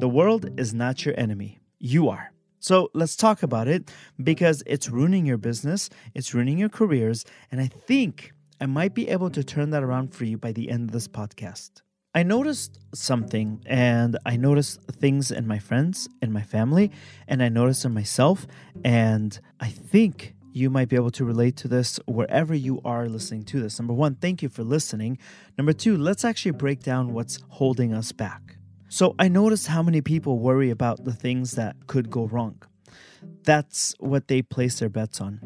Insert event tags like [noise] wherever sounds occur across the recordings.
The world is not your enemy, you are. So let's talk about it because it's ruining your business, it's ruining your careers, and I think I might be able to turn that around for you by the end of this podcast. I noticed something and I noticed things in my friends, in my family, and I noticed in myself. And I think you might be able to relate to this wherever you are listening to this. Number one, thank you for listening. Number two, let's actually break down what's holding us back. So I noticed how many people worry about the things that could go wrong. That's what they place their bets on.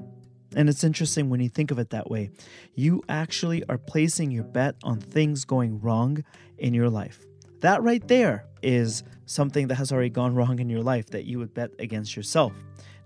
And it's interesting when you think of it that way. You actually are placing your bet on things going wrong in your life. That right there is something that has already gone wrong in your life that you would bet against yourself.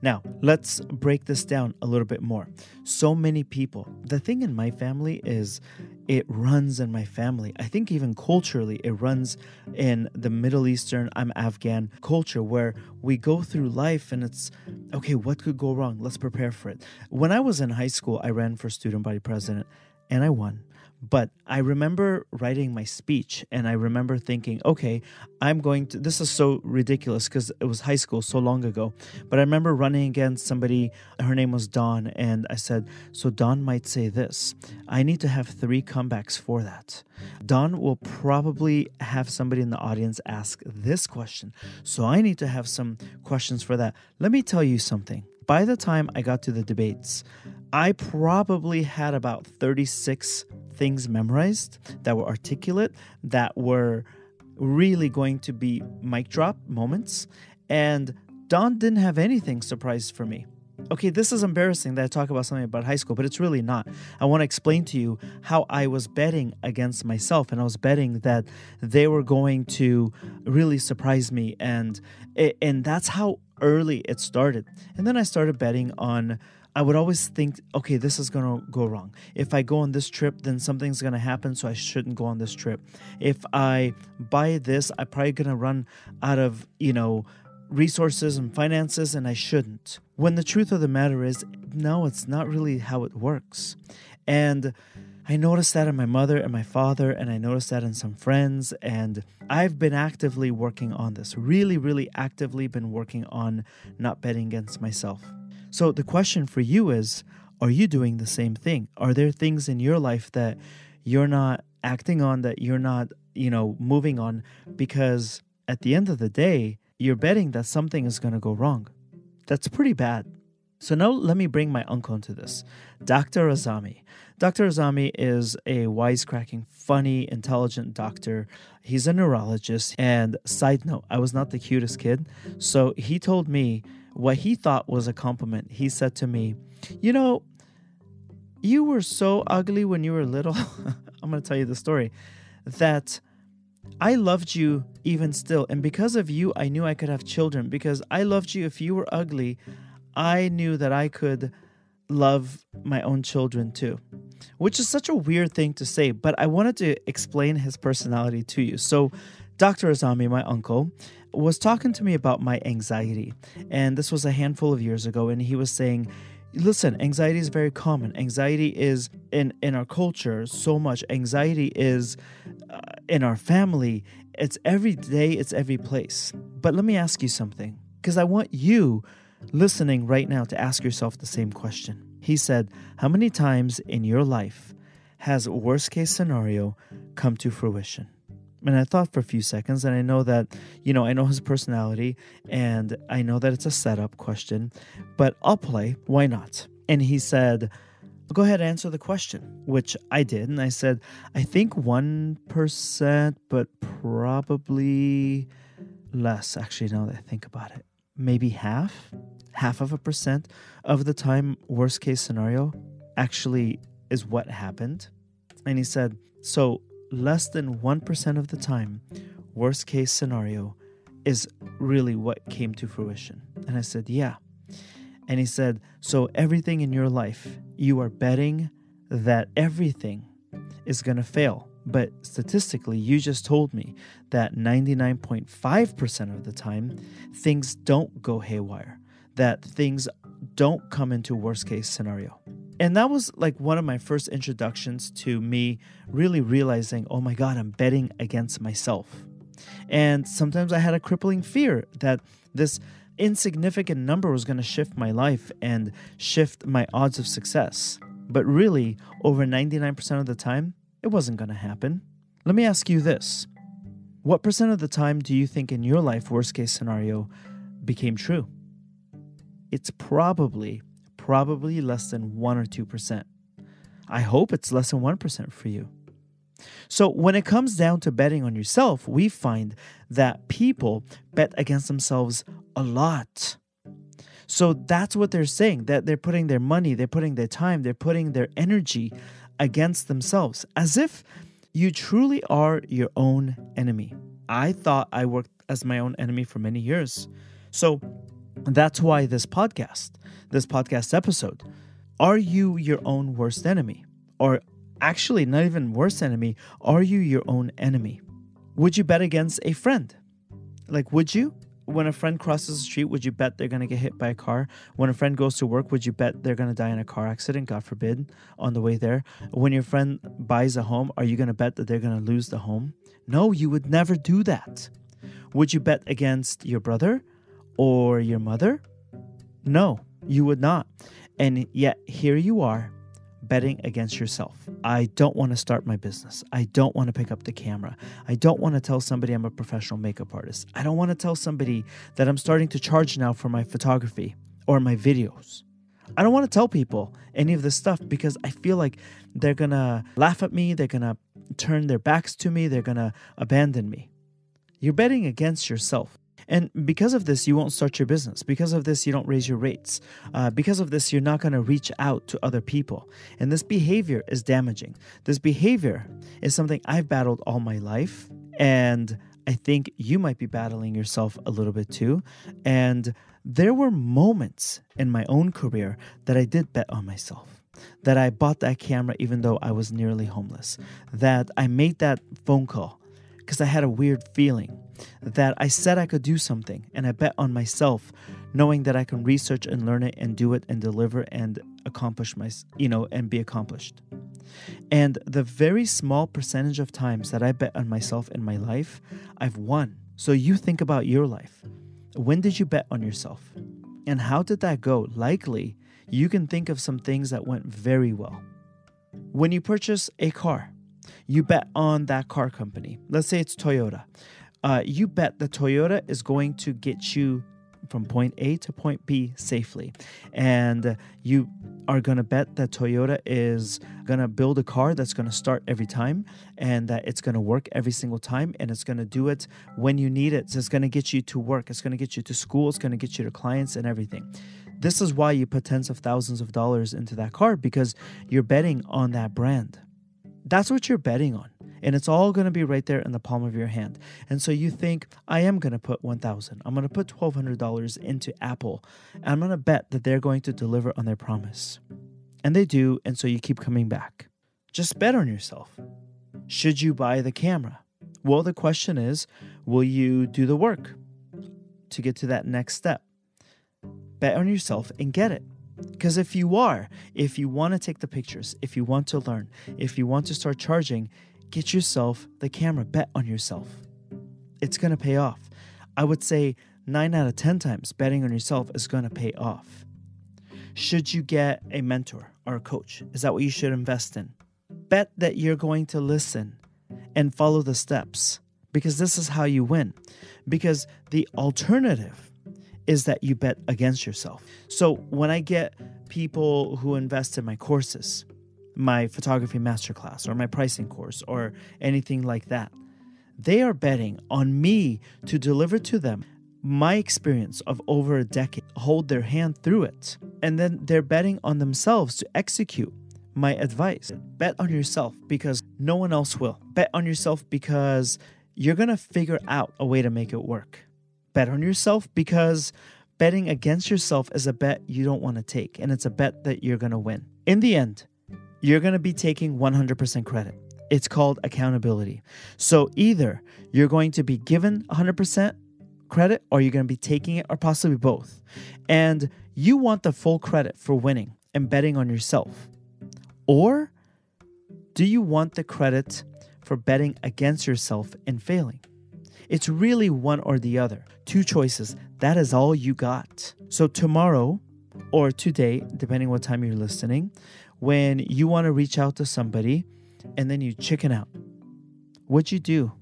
Now, let's break this down a little bit more. So many people, the thing in my family is it runs in my family. I think even culturally, it runs in the Middle Eastern, I'm Afghan culture where we go through life and it's okay, what could go wrong? Let's prepare for it. When I was in high school, I ran for student body president and I won. But I remember writing my speech and I remember thinking, okay, I'm going to. This is so ridiculous because it was high school so long ago. But I remember running against somebody, her name was Dawn, and I said, so Dawn might say this. I need to have three comebacks for that. Dawn will probably have somebody in the audience ask this question. So I need to have some questions for that. Let me tell you something. By the time I got to the debates, I probably had about 36 things memorized that were articulate, that were really going to be mic drop moments. And Dawn didn't have anything surprised for me. Okay, this is embarrassing that I talk about something about high school, but it's really not. I want to explain to you how I was betting against myself, and I was betting that they were going to really surprise me, and and that's how early it started. And then I started betting on I would always think, okay, this is going to go wrong. If I go on this trip, then something's going to happen, so I shouldn't go on this trip. If I buy this, I'm probably going to run out of, you know, resources and finances, and I shouldn't. When the truth of the matter is, no, it's not really how it works. And I noticed that in my mother and my father, and I noticed that in some friends. And I've been actively working on this, really, really actively been working on not betting against myself. So the question for you is are you doing the same thing? Are there things in your life that you're not acting on that you're not, you know, moving on because at the end of the day, you're betting that something is going to go wrong. That's pretty bad. So now let me bring my uncle into this. Dr. Azami. Dr. Azami is a wisecracking, funny, intelligent doctor. He's a neurologist. And side note, I was not the cutest kid. So he told me what he thought was a compliment. He said to me, You know, you were so ugly when you were little. [laughs] I'm going to tell you the story that I loved you even still. And because of you, I knew I could have children. Because I loved you if you were ugly, I knew that I could love my own children too. Which is such a weird thing to say, but I wanted to explain his personality to you. So, Dr. Azami, my uncle, was talking to me about my anxiety. And this was a handful of years ago. And he was saying, listen anxiety is very common. Anxiety is in in our culture so much. Anxiety is uh, in our family. It's every day it's every place. But let me ask you something because i want you listening right now to ask yourself the same question. He said how many times in your life has worst case scenario come to fruition and I thought for a few seconds, and I know that, you know, I know his personality, and I know that it's a setup question, but I'll play. Why not? And he said, Go ahead and answer the question, which I did. And I said, I think 1%, but probably less, actually, now that I think about it. Maybe half, half of a percent of the time, worst case scenario actually is what happened. And he said, So less than 1% of the time, worst case scenario is really what came to fruition. And I said, Yeah. And he said, So everything in your life, you are betting that everything is going to fail. But statistically, you just told me that 99.5% of the time, things don't go haywire, that things don't come into worst case scenario. And that was like one of my first introductions to me really realizing, oh my God, I'm betting against myself. And sometimes I had a crippling fear that this insignificant number was going to shift my life and shift my odds of success. But really, over 99% of the time, it wasn't going to happen. Let me ask you this What percent of the time do you think in your life, worst case scenario, became true? It's probably, probably less than 1 or 2%. I hope it's less than 1% for you. So, when it comes down to betting on yourself, we find that people bet against themselves a lot. So, that's what they're saying that they're putting their money, they're putting their time, they're putting their energy against themselves as if you truly are your own enemy. I thought I worked as my own enemy for many years. So, that's why this podcast, this podcast episode, are you your own worst enemy? Or actually, not even worst enemy, are you your own enemy? Would you bet against a friend? Like, would you? When a friend crosses the street, would you bet they're going to get hit by a car? When a friend goes to work, would you bet they're going to die in a car accident, God forbid, on the way there? When your friend buys a home, are you going to bet that they're going to lose the home? No, you would never do that. Would you bet against your brother or your mother? No, you would not. And yet, here you are betting against yourself. I don't want to start my business. I don't want to pick up the camera. I don't want to tell somebody I'm a professional makeup artist. I don't want to tell somebody that I'm starting to charge now for my photography or my videos. I don't want to tell people any of this stuff because I feel like they're going to laugh at me, they're going to turn their backs to me, they're going to abandon me. You're betting against yourself. And because of this, you won't start your business. Because of this, you don't raise your rates. Uh, because of this, you're not going to reach out to other people. And this behavior is damaging. This behavior is something I've battled all my life. And I think you might be battling yourself a little bit too. And there were moments in my own career that I did bet on myself that I bought that camera even though I was nearly homeless, that I made that phone call because I had a weird feeling that I said I could do something and I bet on myself, knowing that I can research and learn it and do it and deliver and accomplish my, you know, and be accomplished. And the very small percentage of times that I bet on myself in my life, I've won. So you think about your life. When did you bet on yourself? And how did that go? Likely, you can think of some things that went very well. When you purchase a car, you bet on that car company. Let's say it's Toyota. Uh, you bet the Toyota is going to get you from point A to point B safely. And you are going to bet that Toyota is going to build a car that's going to start every time and that it's going to work every single time and it's going to do it when you need it. So it's going to get you to work, it's going to get you to school, it's going to get you to clients and everything. This is why you put tens of thousands of dollars into that car because you're betting on that brand. That's what you're betting on. And it's all going to be right there in the palm of your hand. And so you think, I am going to put 1000 I'm going to put $1,200 into Apple. And I'm going to bet that they're going to deliver on their promise. And they do. And so you keep coming back. Just bet on yourself. Should you buy the camera? Well, the question is, will you do the work to get to that next step? Bet on yourself and get it. Because if you are, if you want to take the pictures, if you want to learn, if you want to start charging, get yourself the camera, bet on yourself. It's going to pay off. I would say 9 out of 10 times betting on yourself is going to pay off. Should you get a mentor or a coach? Is that what you should invest in? Bet that you're going to listen and follow the steps because this is how you win. Because the alternative is that you bet against yourself. So when I get people who invest in my courses, my photography masterclass or my pricing course or anything like that, they are betting on me to deliver to them my experience of over a decade, hold their hand through it. And then they're betting on themselves to execute my advice. Bet on yourself because no one else will. Bet on yourself because you're going to figure out a way to make it work bet on yourself because betting against yourself is a bet you don't want to take, and it's a bet that you're going to win. In the end, you're going to be taking 100% credit. It's called accountability. So either you're going to be given 100% credit or you're going to be taking it, or possibly both. And you want the full credit for winning and betting on yourself. Or do you want the credit for betting against yourself and failing? It's really one or the other. Two choices. That is all you got. So tomorrow or today, depending what time you're listening, when you want to reach out to somebody and then you chicken out, what'd you do?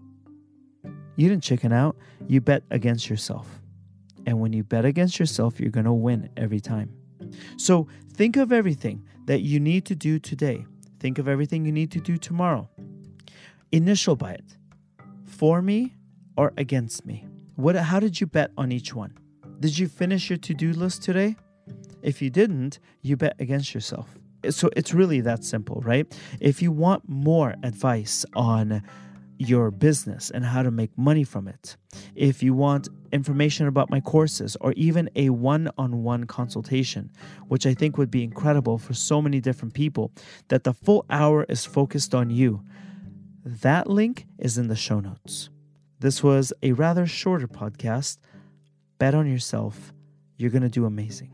You didn't chicken out, you bet against yourself. And when you bet against yourself, you're going to win every time. So think of everything that you need to do today. Think of everything you need to do tomorrow. Initial by it for me or against me? What, how did you bet on each one? Did you finish your to do list today? If you didn't, you bet against yourself. So it's really that simple, right? If you want more advice on your business and how to make money from it, if you want information about my courses or even a one on one consultation, which I think would be incredible for so many different people, that the full hour is focused on you, that link is in the show notes. This was a rather shorter podcast. Bet on yourself. You're going to do amazing.